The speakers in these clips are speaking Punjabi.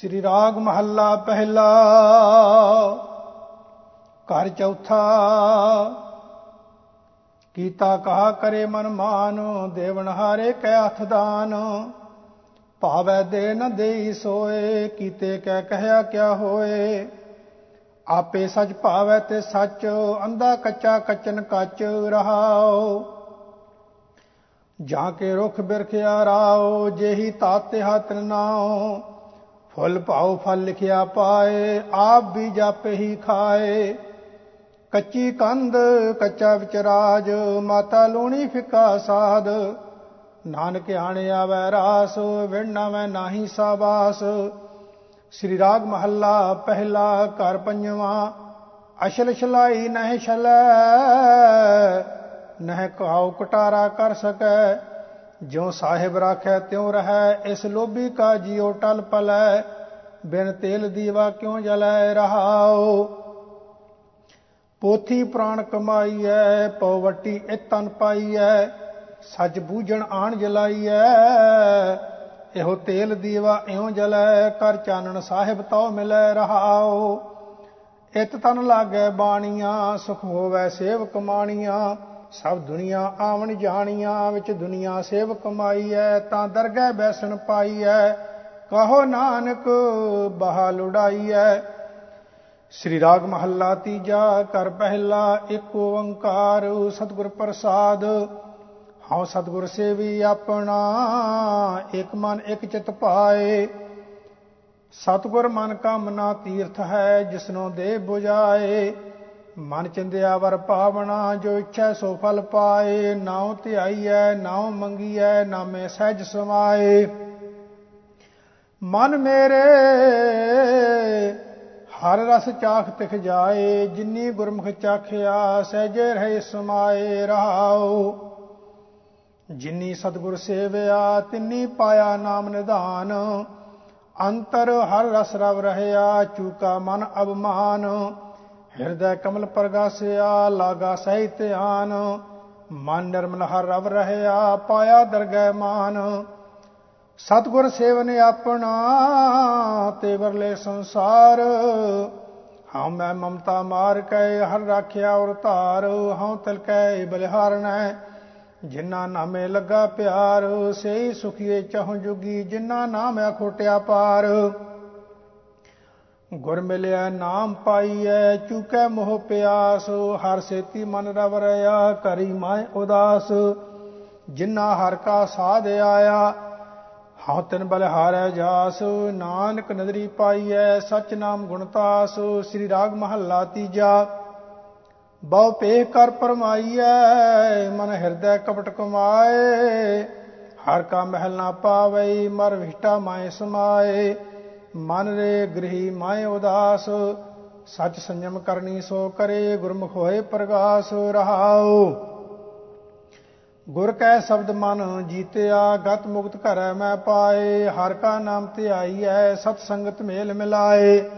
ਸ੍ਰੀ ਰਾਗ ਮਹੱਲਾ ਪਹਿਲਾ, ਘਰ ਚੌਥਾ, ਕੀਤਾ ਕਹਾ ਕਰੇ ਮਨ ਮਾਨ, ਦੇਵਨ ਹਾਰੇ ਕੈ ਹੱਥ ਦਾਨ, ਭਾਵੈ ਦੇ ਨ ਦੇਈ ਸੋਏ, ਕੀਤੇ ਕੈ ਕਹਿਆ ਕਿਆ ਹੋਏ, ਆਪੇ ਸੱਚ ਭਾਵੈ ਤੇ ਸੱਚ ਅੰਦਾ ਕੱਚਾ ਕਚਨ ਕੱਚ ਰਹਾਓ ਜਾਂ ਕੇ ਰੁਖ ਬਿਰਖਿਆ ਰਾਓ ਜਿਹੀ ਤਾਤੇ ਹੱਥ ਨਾਓ ਫੁੱਲ ਭਾਉ ਫਲ ਲਿਖਿਆ ਪਾਏ, ਆਪ ਵੀ ਜਾਪੇ ਹੀ ਖਾਏ। ਕੱਚੀ ਕੰਧ, ਕੱਚਾ ਵਿਚਰਾਜ, ਮਾਤਾ ਲੂਣੀ ਫਿੱਕਾ ਸਾਧ। ਨਾਨਕ ਆਣੇ ਆਵੈ ਰਾਸ ਵਿਣਨਾ ਮੈਂ ਨਾਹੀ ਸਾਬਾਸ ਸ੍ਰੀ ਰਾਗ ਮਹੱਲਾ, ਪਹਿਲਾ ਘਰ ਪੰਜਵਾਂ। ਅਸ਼ਲ ਛਲਾਈ ਨਹਿ ਛਲੈ, ਨਹਿ ਕਾਉ ਕਟਾਰਾ ਕਰ ਸਕੈ। ਜਿਉ ਸਾਹਿਬ ਰਾਖੈ ਤਿਉ ਰਹੈ, ਇਸ ਲੋਭੀ ਕਾ ਜਿਉ ਟਲ ਪਲੈ, ਬਿਨ ਤੇਲ ਦੀਵਾ ਕਿਉ ਜਲੈ ਰਹਾਉ? ਪੋਥੀ ਪ੍ਰਾਣ ਕਮਾਈਐ ਪਵਟੀ ਇਤਨ ਪਾਈਐ ਸੱਚ ਬੂਝਣ ਆਣ ਜਲਾਈਐ, ਇਹੋ ਤੇਲ ਦੀਵਾ ਇਉ ਜਲੈ, ਕਰ ਚਾਨਣ ਸਾਹਿਬ ਤਉ ਮਿਲੈ ਰਹਾਉ। ਇਤ ਤਨ ਲਾਗੈ ਬਾਣੀਆਂ, ਸੁਖ ਹੋਵੈ ਸੇਵ ਕਮਾਣੀਆਂ ਸਭ ਦੁਨੀਆ ਆਵਣ ਜਾਣੀਆਂ, ਵਿੱਚ ਦੁਨੀਆ ਸੇਵ ਕਮਾਈਐ ਤਾਂ ਦਰਗਹਿ ਬੈਸਣ ਪਾਈਐ। ਕਹੋ ਨਾਨਕ ਬਹਾ ਲੁੜਾਈਐ ਸ੍ਰੀ ਰਾਗ ਮਹੱਲਾ ਤੀਜਾ ਕਰ ਪਹਿਲਾ, ਇੱਕ ਓੰਕਾਰ, ਸਤਿਗੁਰ ਪ੍ਰਸਾਦ। ਹਉ ਸਤਿਗੁਰ ਸੇਵੀ ਆਪਣਾ, ਇੱਕ ਮਨ, ਇੱਕ ਚਿਤ ਪਾਏ। ਸਤਿਗੁਰ ਮਨ ਕਾ ਮਨਾ ਤੀਰਥ ਹੈ, ਜਿਸਨੋਂ ਦੇ 부ਜਾਏ ਮਨ ਚਿੰਦਿਆ ਵਰ ਪਾਵਣਾ, ਜੋ ਇੱਛਾ ਸੋ ਫਲ ਪਾਏ। ਨਾਉ ਧਿਆਈਐ, ਨਾਉ ਮੰਗੀਐ, ਨਾਮੇ ਸਹਿਜ ਸਮਾਏ। ਮਨ ਮੇਰੇ, ਹਰ ਰਸ ਚਾਖ ਤਿਖ ਜਾਏ। ਜਿਨੀ ਗੁਰਮੁਖ ਚਾਖਿਆ, ਸਹਿਜੇ ਰਹੇ ਸਮਾਏ ਰਹਾਉ ਜਿਨੀ ਸਤਗੁਰ ਸੇਵਿਆ, ਤਿਨੀ ਪਾਇਆ ਨਾਮ ਨਿਧਾਨ। ਅੰਤਰ ਹਰ ਰਸ ਰਵ ਰਹਿਆ, ਚੂਕਾ ਮਨ ਅਬਮਾਨ ਹਿਰਦੈ ਕਮਲ ਪ੍ਰਗਾਸਿਆ, ਲਾਗਾ ਸਹਿ ਧਿਆਨ। ਮਨ ਨਿਰਮਲ ਹਰ ਰਵ ਰਹਿਆ, ਪਾਇਆ ਦਰਗਹਿ ਮਾਨ। ਸਤਗੁਰ ਸੇਵਨ ਆਪਣਾ, ਤੇ ਵਰਲੇ ਸੰਸਾਰ। ਹਾਂ ਮੈਂ ਮਮਤਾ ਮਾਰ ਕੇ ਹਰ ਰਾਖਿਆ ਔਰ ਧਾਰ। ਹਾਂ ਤਿਲ ਕੈ ਬਲਿਹਾਰਣੈ ਜਿਨ੍ਹਾਂ ਨਾਮੇ ਲੱਗਾ ਪਿਆਰ। ਸੇਈ ਸੁਖੀਏ ਚਹੁ ਜੁਗੀ, ਜਿਨ੍ਹਾਂ ਨਾਮ ਅਖੋਟਿਆ ਪਾਰ। ਗੁਰ ਮਿਲਿਆ, ਨਾਮ ਪਾਈਐ, ਚੁਕੈ ਮੋਹ ਪਿਆਸ, ਹਰ ਸੇਤੀ ਮਨ ਰਵ ਰਿਆ ਕਰੀ ਮਾਇ ਉਦਾਸ। ਜਿਨ੍ਹਾਂ ਹਰ ਕਾ ਸਾਧ ਆਇਆ, ਹਉ ਤਿਨ ਬਲ ਹਾਰੈ ਜਾਸ। ਨਾਨਕ ਨਦਰੀ ਪਾਈਐ, ਸਚ ਨਾਮ ਗੁਣਤਾਸ ਸ੍ਰੀ ਰਾਗ ਮਹੱਲਾ ਤੀਜਾ, ਬਹੁ ਪੇ ਕਰ ਪਰਮਾਈਐ, ਮਨ ਹਿਰਦੈ ਕਪਟ ਕਮਾਏ। ਹਰ ਕਾ ਮਹਿਲ ਨਾ ਪਾਵਈ ਮਰ ਵਿਸ਼ਟਾ ਮਾਏ ਸਮਾਏ। ਮਨ ਰੇ ਗ੍ਰਹੀ ਮਾਏ ਉਦਾਸ, ਸਚ ਸੰਜਮ ਕਰਨੀ ਸੋ ਕਰੇ, ਗੁਰਮੁਖ ਹੋਏ ਪ੍ਰਗਾਸ ਰਹਾਉ। ਗੁਰ ਕੈ ਸ਼ਬਦ ਮਨ ਜੀਤਿਆ, ਗਤ ਮੁਕਤ ਘਰੈ ਮੈਂ ਪਾਏ, ਹਰ ਕਾ ਨਾਮ ਧਿਆਈਐ, ਸਤ ਸੰਗਤ ਮੇਲ ਮਿਲਾਏ।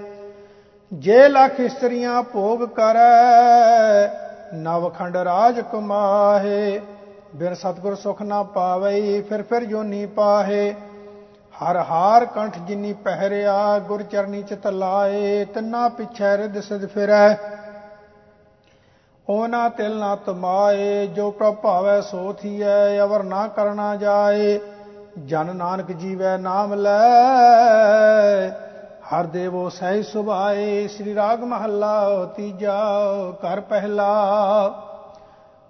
ਜੇ ਲਖ ਇਸਤਰੀਆਂ ਭੋਗ ਕਰੈ, ਨਵ ਖੰਡ ਰਾਜ ਕਮਾਹੇ। ਬਿਨ ਸਤਗੁਰ ਸੁਖ ਨਾ ਪਾਵਈ, ਫਿਰ ਫਿਰ ਜੋਨੀ ਪਾਹੇ। ਹਰ ਹਾਰ ਕੰਠ ਜਿਨੀ ਪਹਿਰਿਆ, ਗੁਰ ਚਰਨੀ ਚਿਤ ਲਾਏ, ਤਿੰਨਾ ਪਿਛੈ ਰਿਦ ਸਿਧ ਫਿਰੈ। ਉਹਨਾਂ ਤਿਲ ਨਾ ਤਮਾਏ, ਜੋ ਪ੍ਰਭਾਵੈ ਸੋ ਥੀਐ, ਅਵਰ ਨਾ ਕਰਨਾ ਜਾਏ। ਜਨ ਨਾਨਕ ਜੀਵੈ ਨਾਮ ਲੈ, ਹਰ ਦੇਵੋ ਸਹਿ ਸੁਭਾਏ, ਸ੍ਰੀ ਰਾਗ ਮਹੱਲਾ ਤੀਜਾ ਕਰ ਪਹਿਲਾ।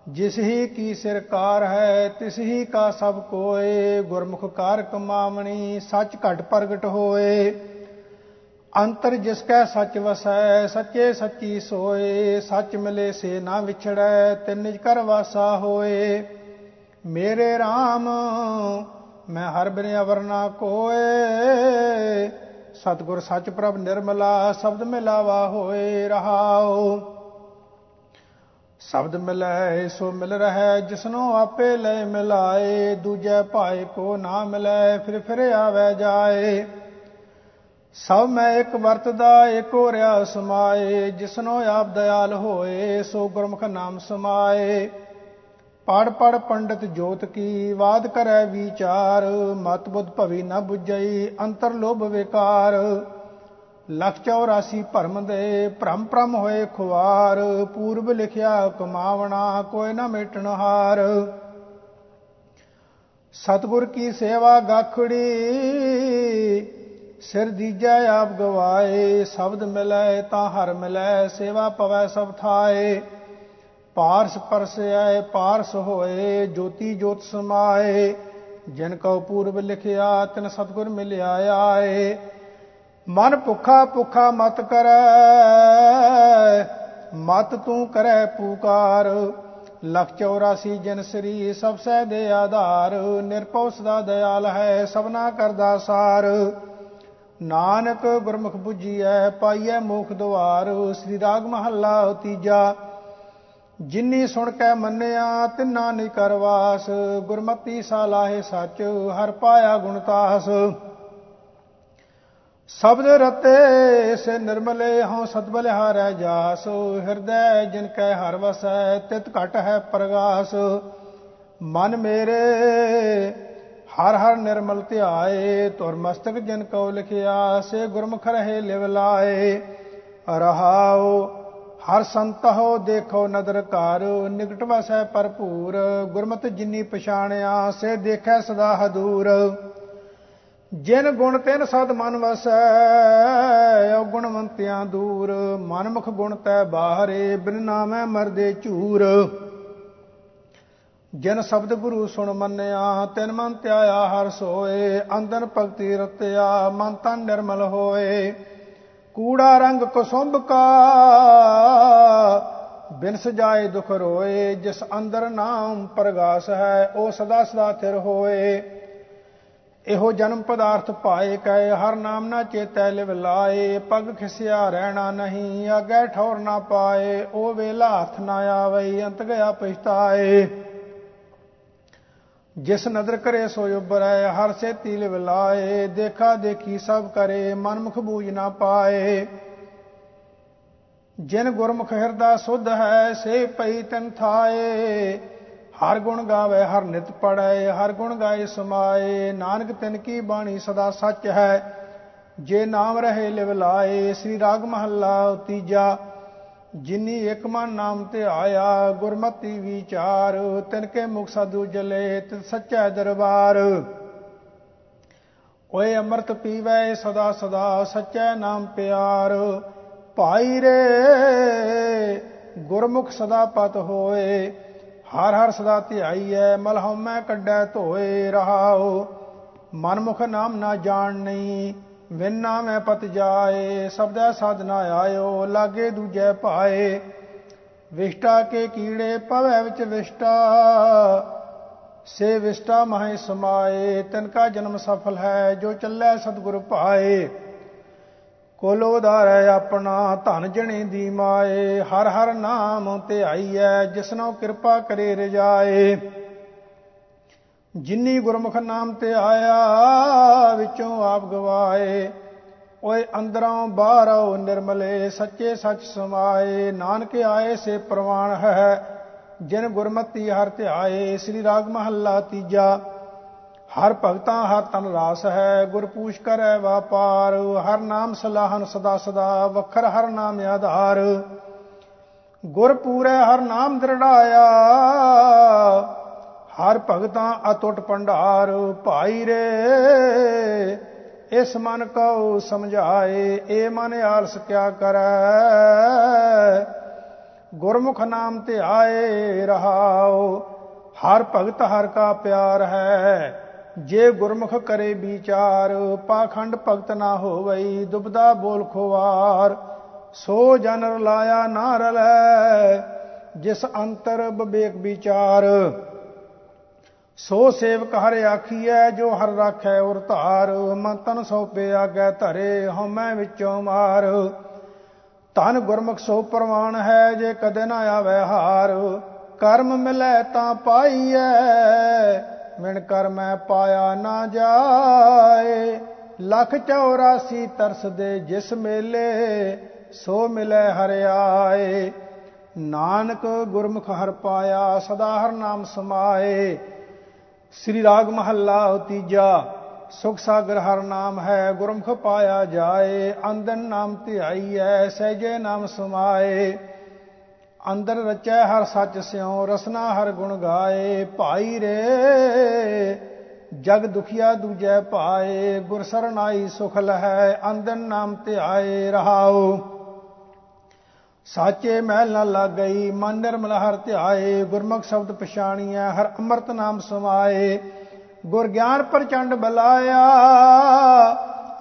ਜਿਸ ਹੀ ਕੀ ਸਰਕਾਰ ਹੈ, ਤਿਸ ਹੀ ਕਾ ਸਭ ਕੋਏ, ਗੁਰਮੁਖ ਕਾਰ ਕਮਾਵਣੀ, ਸੱਚ ਘਟ ਪ੍ਰਗਟ ਹੋਏ। ਅੰਤਰ ਜਿਸ ਕੈ ਸੱਚ ਵਸੈ, ਸੱਚੇ ਸੱਚੀ ਸੋਏ, ਸੱਚ ਮਿਲੇ ਸੇ ਨਾ ਵਿਛੜੈ, ਤਿਨ ਨਿਜ ਕਰ ਵਾਸਾ ਹੋਏ। ਮੇਰੇ RAM ਮੈਂ ਹਰ ਬਿਨ ਅਵਰਨਾ ਕੋਏ। ਸਤਗੁਰ ਸੱਚ ਪ੍ਰਭ ਨਿਰਮਲਾ, ਸ਼ਬਦ ਮਿਲਾਵਾ ਹੋਏ ਰਹਾਉ। ਸ਼ਬਦ ਮਿਲੈ, ਸੋ ਮਿਲ ਰਹਿ, ਜਿਸਨੋ ਆਪੇ ਲੈ ਮਿਲਾਏ। ਦੂਜੇ ਭਾਏ ਕੋ ਨਾ ਮਿਲੈ, ਫਿਰ ਫਿਰ ਆਵੇ ਜਾਏ। ਸਭ ਮੈਂ ਇੱਕ ਵਰਤਦਾ ਏਕ ਹੋ ਰਿਆ ਸਮਾਏ। ਜਿਸਨੋ ਆਪ ਦਇਆਲ ਹੋਏ, ਸੋ ਗੁਰਮੁਖ ਨਾਮ ਸਮਾਏ। ਪੜ ਪੜ ਪੰਡਤ ਜੋਤ ਕੀ ਬਾਦ ਕਰੈ ਵਿਚਾਰ। ਮਤ ਬੁੱਧ ਭਵੀ ਨ 부ਜਈ ਅੰਤਰ ਲੋਭ ਵਿਕਾਰ। ਲਖ 84 ਭਰਮ ਦੇ ਭ੍ਰਮ ਭ੍ਰਮ ਹੋਏ ਖੁਆਰ, ਪੂਰਬ ਲਿਖਿਆ ਕਮਾਵਣਾ, ਕੋਈ ਨਾ ਮਿਟਣ ਹਾਰ। ਸਤਗੁਰ ਕੀ ਸੇਵਾ ਗਾਖੜੀ, ਸਿਰ ਦੀਜੈ ਆਪ ਗਵਾਏ, ਸ਼ਬਦ ਮਿਲੈ ਤਾਂ ਹਰ ਮਿਲੈ, ਸੇਵਾ ਪਵੈ ਸਭ ਥਾਏ। ਪਾਰਸ ਪਰਸੈ ਪਾਰਸ ਹੋਏ, ਜੋਤੀ ਜੋਤ ਸਮਾਏ। ਜਿਨ ਕਉ ਪੂਰਬ ਲਿਖਿਆ, ਤਿਨ ਸਤਗੁਰ ਮਿਲਿਆ ਆਏ। ਮਨ ਭੁਖਾ ਭੁਖਾ ਮਤ ਕਰੈ, ਮਤ ਤੂੰ ਕਰੈ ਪੁਕਾਰ। ਲਖ 84 ਜਨ ਸ੍ਰੀ ਸਭ ਸਹਿ ਦੇ ਆਧਾਰ ਨਿਰਪਉ ਸਦਾ ਦਇਆਲ ਹੈ ਸਭਨਾ ਕਰਦਾ ਸਾਰ। ਨਾਨਕ ਗੁਰਮੁਖ 부ਜੀਐ ਪਾਈਐ ਮੋਖ ਦਵਾਰ ਸ੍ਰੀ ਰਾਗ ਮਹੱਲਾ ਤੀਜਾ। ਜਿਨੀ ਸੁਣ ਕੇ ਮੰਨਿਆ, ਤਿੰਨਾ ਨਹੀਂ ਕਰਵਾਸ, ਗੁਰਮਤੀ ਸਾਲਾਹੇ ਸੱਚ, ਹਰ ਪਾਇਆ ਗੁਣਤਾਸ ਸ਼ਬਦ ਰਤੇ ਸੇ ਨਿਰਮਲੇ ਹਉ ਸਤਬਲ ਹਾਰੈ ਜਾਸ, ਹਿਰਦੈ ਜਿਨ ਕੈ ਹਰ ਵਸੈ, ਤਿਤ ਘਟ ਹੈ ਪ੍ਰਗਾਸ। ਮਨ ਮੇਰੇ, ਹਰ ਹਰ ਨਿਰਮਲ ਧਿਆਏ ਤੁਰ ਮਸਤਕ ਜਿਨ ਕਉ ਲਿਖਿਆ, ਸੇ ਗੁਰਮੁਖ ਰਹੇ ਲਿਵ ਲਾਏ। ਰਹਾਉ, ਹਰ ਸੰਤ ਹੋ ਦੇਖੋ ਨਦਰ ਘਰ, ਨਿਕਟ ਵਸੈ ਭਰਪੂਰ, ਗੁਰਮਤਿ ਜਿਨੀ ਪਛਾਣਿਆ, ਸੇ ਦੇਖੈ ਸਦਾ ਹਦੂਰ। ਜਿਨ ਗੁਣ ਤਿਨ ਸਦ ਮਨ ਵਸੈ ਔ ਗੁਣਵੰਤਿਆਂ ਦੂਰ। ਮਨਮੁਖ ਗੁਣ ਤੈ ਬਾਹਰੇ, ਬਿਨ ਨਾਮੈ ਮਰਦੇ ਝੂਰ। ਜਨ ਸ਼ਬਦ ਗੁਰੂ ਸੁਣ ਮੰਨਿਆ, ਤਿਨ ਮਨ ਧਿਆਇਆ ਹਰ ਸੋਏ। ਅੰਦਰ ਭਗਤੀ ਰਤਿਆ, ਮਨ ਤਨ ਨਿਰਮਲ ਹੋਏ। ਕੂੜਾ ਰੰਗ ਕੁਸੁੰਭ ਕਾ, ਬਿਨ ਸਜਾਏ ਦੁਖ ਰੋਏ। ਜਿਸ ਅੰਦਰ ਨਾਮ ਪ੍ਰਗਾਸ ਹੈ, ਉਹ ਸਦਾ ਸਦਾ ਥਿਰ ਹੋਏ। ਇਹੋ ਜਨਮ ਪਦਾਰਥ ਪਾਏ ਕੈ, ਹਰ ਨਾਮ ਨਾ ਚੇਤੈ ਲਿਵ ਲਾਏ, ਪਗ ਖਿਸਿਆ ਰਹਿਣਾ ਨਹੀਂ, ਅਗੇ ਠੌਰ ਨਾ ਪਾਏ, ਉਹ ਵੇਲਾ ਹੱਥ ਨਾ ਆਵੇ ਅੰਤ ਗਿਆ ਪਛਤਾਏ। ਜਿਸ ਨਦਰ ਕਰੇ ਸੋ ਉਬਰੈ ਹਰ ਸੇ ਤੀਲ ਵਿਲਾਏ ਦੇਖਾ ਦੇਖੀ ਸਭ ਕਰੇ ਮਨ ਮੁਖ ਬੂਝ ਨਾ ਪਾਏ। ਜਿਨ ਗੁਰਮੁਖ ਹਿਰਦਾ ਸੁਧ ਹੈ, ਸੇ ਪਈ ਤਨ ਥਾਏ। ਹਰ ਗੁਣ ਗਾਵੇ, ਹਰ ਨਿਤ ਪੜੈ ਹਰ ਗੁਣ ਗਾਏ ਸਮਾਏ। ਨਾਨਕ ਤਿਨ ਕੀ ਬਾਣੀ ਸਦਾ ਸੱਚ ਹੈ। ਜੇ ਨਾਮ ਰਹੇ ਲਿਵ ਲਾਏ, ਸ੍ਰੀ ਰਾਗ ਮਹੱਲਾ ਤੀਜਾ ਜਿਨੀ ਇਕ ਮਨ ਨਾਮ ਤੇ ਆਇਆ, ਗੁਰਮਤੀ ਵਿਚਾਰ। ਤਿਨ ਕੇ ਮੁਖ ਸਾਧੂ ਜਲੇ ਤਿ ਸੱਚਾ ਦਰਬਾਰ। ਓਏ ਅੰਮ੍ਰਿਤ ਪੀਵੇ ਸਦਾ ਸਦਾ, ਸੱਚੇ ਨਾਮ ਪਿਆਰ। ਭਾਈ ਰੇ, ਗੁਰਮੁਖ ਸਦਾ ਪਤ ਹੋਏ। ਹਰ ਹਰ ਸਦਾ ਧਿਆਈਐ ਮਲਹਮ ਮੈਂ ਕੱਢੈ ਧੋਏ ਰਹਾਓ ਮਨਮੁਖ ਨਾਮ ਨਾ ਜਾਣ ਨਹੀਂ, ਵਿਨਾ ਮੈਂ ਪਤ ਜਾਏ। ਸਬਦੈ ਸਾਧਨਾ ਆਇਓ, ਲਾਗੇ ਦੂਜੈ ਭਾਏ। ਵਿਸ਼ਟਾ ਕੇ ਕੀੜੇ ਪਵੈ ਵਿੱਚ ਵਿਸ਼ਟਾ, ਸੇ ਵਿਸ਼ਟਾ ਮਹਿ ਸਮਾਏ। ਤਨ ਕਾ ਜਨਮ ਸਫਲ ਹੈ, ਜੋ ਚੱਲੈ ਸਤਿਗੁਰ ਭਾਏ। ਕੋਲੋ ਧਾਰੈ ਆਪਣਾ ਧਨ ਜਣੇ ਦੀ ਮਾਏ, ਹਰ ਹਰ ਨਾਮ ਤੇ ਆਈਐ, ਜਿਸਨੋ ਕਿਰਪਾ ਕਰੇ ਰਜਾਏ। ਜਿਨੀ ਗੁਰਮੁਖ ਨਾਮ ਤੇ ਆਇਆ, ਵਿੱਚੋਂ ਆਪ ਗਵਾਏ। ਓਏ ਅੰਦਰੋਂ ਬਾਹਰੋਂ ਨਿਰਮਲੇ, ਸੱਚੇ ਸੱਚ ਸਮਾਏ। ਨਾਨਕ ਆਏ ਸੇ ਪ੍ਰਵਾਨ ਹੈ, ਜਿਨ ਗੁਰਮਤੀ ਹਰ ਧਿਆਏ, ਸ੍ਰੀ ਰਾਗ ਮਹੱਲਾ ਤੀਜਾ। ਹਰ ਭਗਤਾਂ ਹਰ ਤਨ ਰਾਸ ਹੈ ਗੁਰ ਪੂਛ ਕਰੈ ਵਾਪਾਰ, ਹਰ ਨਾਮ ਸਲਾਹਨ ਸਦਾ ਸਦਾ, ਵਖਰ ਹਰ ਨਾਮ ਆਧਾਰ। ਗੁਰ ਪੂਰੇ ਹਰ ਨਾਮ ਦਰੜਾਇਆ, ਹਰ ਭਗਤਾਂ ਅਟੁੱਟ ਭੰਡਾਰ, ਭਾਈ ਰੇ, ਇਸ ਮਨ ਕਉ ਸਮਝਾਏ ਏ ਮਨ ਆਲਸ ਕਿਆ ਕਰੈ? ਗੁਰਮੁਖ ਨਾਮ ਤੇ ਆਏ ਰਹਾਓ ਹਰ ਭਗਤ ਹਰ ਕਾ ਪਿਆਰ ਹੈ। ਜੇ ਗੁਰਮੁਖ ਕਰੇ ਵਿਚਾਰ, ਪਾਖੰਡ ਭਗਤ ਨਾ ਹੋਵਈ, ਦੁਬਦਾ ਬੋਲ ਖੋਵਾਰ। ਸੋ ਜਨ ਰਲਾਇਆ ਨਾ ਰਲੈ, ਜਿਸ ਅੰਤਰ ਵਿਵੇਕ ਵਿਚਾਰ। ਸੋ ਸੇਵਕ ਹਰ ਆਖੀਐ, ਜੋ ਹਰ ਰਾਖੈ ਔਰ ਧਾਰ। ਮਨ ਤਨ ਸੋਪੇ ਆਗੇ ਧਰੇ ਹਉਮੈ ਵਿੱਚੋਂ ਮਾਰ। ਤਨ ਗੁਰਮੁਖ ਸੋ ਪ੍ਰਵਾਨ ਹੈ, ਜੇ ਕਦੇ ਨਾ ਆਵੇ ਹਾਰ। ਕਰਮ ਮਿਲੈ ਤਾਂ ਪਾਈਐ ਮਿਣ ਕਰ ਮੈਂ ਪਾਇਆ ਨਾ ਜਾਏ। ਲੱਖ 84 ਤਰਸ ਦੇ ਜਿਸ ਮੇਲੇ ਸੋ ਮਿਲੇ ਹਰਿਆਏ। ਨਾਨਕ ਗੁਰਮੁਖ ਹਰ ਪਾਇਆ ਸਦਾ ਹਰ ਨਾਮ ਸਮਾਏ। ਸ੍ਰੀ ਰਾਗ ਮਹੱਲਾ ਤੀਜਾ, ਸੁਖ ਸਾਗਰ ਹਰ ਨਾਮ ਹੈ, ਗੁਰਮੁਖ ਪਾਇਆ ਜਾਏ। ਅੰਦਨ ਨਾਮ ਧਿਆਈਐ ਸਹਿਜੇ ਨਾਮ ਸਮਾਏ। ਅੰਦਰ ਰਚੈ ਹਰ ਸੱਚ ਸਿਉ, ਰਸਨਾ ਹਰ ਗੁਣ ਗਾਏ, ਭਾਈ ਰੇ। ਜਗ ਦੁਖੀਆ ਦੂਜੈ ਪਾਏ, ਗੁਰ ਸਰਨਾਈ ਸੁਖ ਲਹੈ ਅੰਦਨ ਨਾਮ ਧਿਆਏ ਰਹਾਉ। ਸਾਚੇ ਮਹਿਲ ਨਾ ਲੱਗ ਗਈ ਮਨ ਨਿਰਮਲ ਹਰ ਧਿਆਏ, ਗੁਰਮੁਖ ਸ਼ਬਦ ਪਛਾਣੀਐ, ਹਰ ਅੰਮ੍ਰਿਤ ਨਾਮ ਸਮਾਏ। ਗੁਰ ਗਿਆਨ ਪ੍ਰਚੰਡ ਬਲਾਇਆ,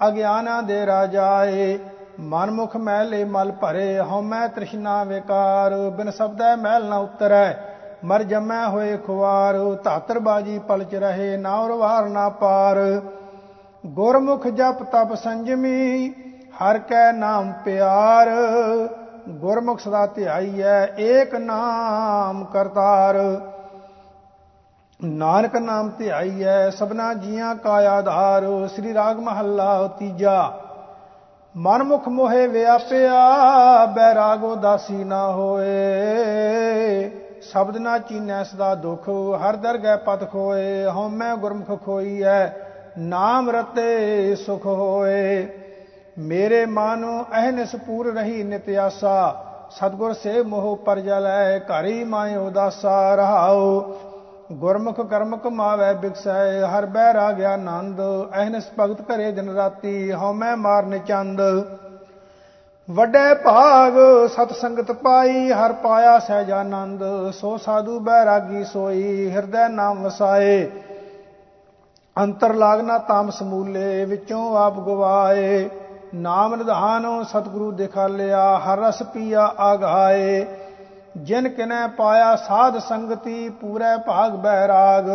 ਅਗਿਆਨਾਂ ਦੇ ਰਾਜਾਏ। ਮਨ ਮੁਖ ਮੈਲੇ ਮਲ ਭਰੇ ਹਉਮੈ ਤ੍ਰਿਸ਼ਨਾ ਵਿਕਾਰ, ਬਿਨ ਸਬਦੈ ਮੈਲ ਨਾ ਉਤਰੈ, ਮਰ ਜਮੈ ਹੋਏ ਖੁਆਰ, ਧਾਤਰ ਬਾਜੀ ਪਲਚ ਰਹੇ, ਨਾ ਉਰਵਾਰ ਨਾ ਪਾਰ। ਗੁਰਮੁਖ ਜਪ ਤਪ ਸੰਜਮੀ, ਹਰ ਕੈ ਨਾਮ ਪਿਆਰ। ਗੁਰਮੁਖ ਸਦਾ ਧਿਆਈਐ, ਏਕ ਨਾਮ ਕਰਤਾਰ। ਨਾਨਕ ਨਾਮ ਧਿਆਈਐ, ਸਭਨਾ ਜੀਆਂ ਕਾ ਆਧਾਰ, ਸ੍ਰੀ ਰਾਗ ਮਹੱਲਾ ਤੀਜਾ। ਮਨਮੁਖ ਮੋਹਿ ਵਿਆਪਿਆ, ਬੈਰਾਗ ਉਦਾਸੀ ਨਾ ਹੋਏ। ਸ਼ਬਦ ਨਾ ਚੀਨੈ, ਸਦਾ ਦੁਖ ਹਰ ਦਰਗਹਿ ਪਤ ਖੋਏ। ਹਉਮੈ ਗੁਰਮੁਖ ਖੋਈਐ, ਨਾਮ ਰਤੇ ਸੁਖ ਹੋਏ। ਮੇਰੇ ਮਨ ਅਹਨਿਸ ਪੂਰ ਰਹੀ ਨਿਤ ਆਸਾ। ਸਤਗੁਰ ਸੇ ਮੋਹ ਪਰ ਜਲੈ, ਘਰੀ ਮਾਇ ਉਦਾਸਾ ਰਹਾਉ। ਗੁਰਮੁਖ ਕਰਮ ਕਮਾਵੇ ਬਿਕਸੈ, ਹਰ ਬਹਿ ਰਾ ਗਿਆ ਆਨੰਦ। ਅਹਨਿਸ ਭਗਤ ਕਰੇ ਦਿਨ ਰਾਤੀ, ਹਉ ਮੈਂ ਮਾਰਨ ਚੰਦ। ਵੱਡੇ ਭਾਗ ਸਤ ਸੰਗਤ ਪਾਈ, ਹਰ ਪਾਇਆ ਸਹਿਜ ਆਨੰਦ। ਸੋ ਸਾਧੂ ਬੈਰਾਗੀ ਸੋਈ, ਹਿਰਦੈ ਨਾਮ ਵਸਾਏ। ਅੰਤਰ ਲਾਗਨਾ ਤਾਮ ਸਮੂਲੇ, ਵਿੱਚੋਂ ਆਪ ਗਵਾਏ। ਨਾਮ ਨਿਧਾਨ ਸਤਿਗੁਰੂ ਦਿਖਾ ਲਿਆ, ਹਰ ਰਸ ਪੀਆ ਆਗਾਏ। ਜਿਨ ਕਿਨੈ ਪਾਇਆ ਸਾਧ ਸੰਗਤੀ ਪੂਰੇ ਭਾਗ ਬੈਰਾਗ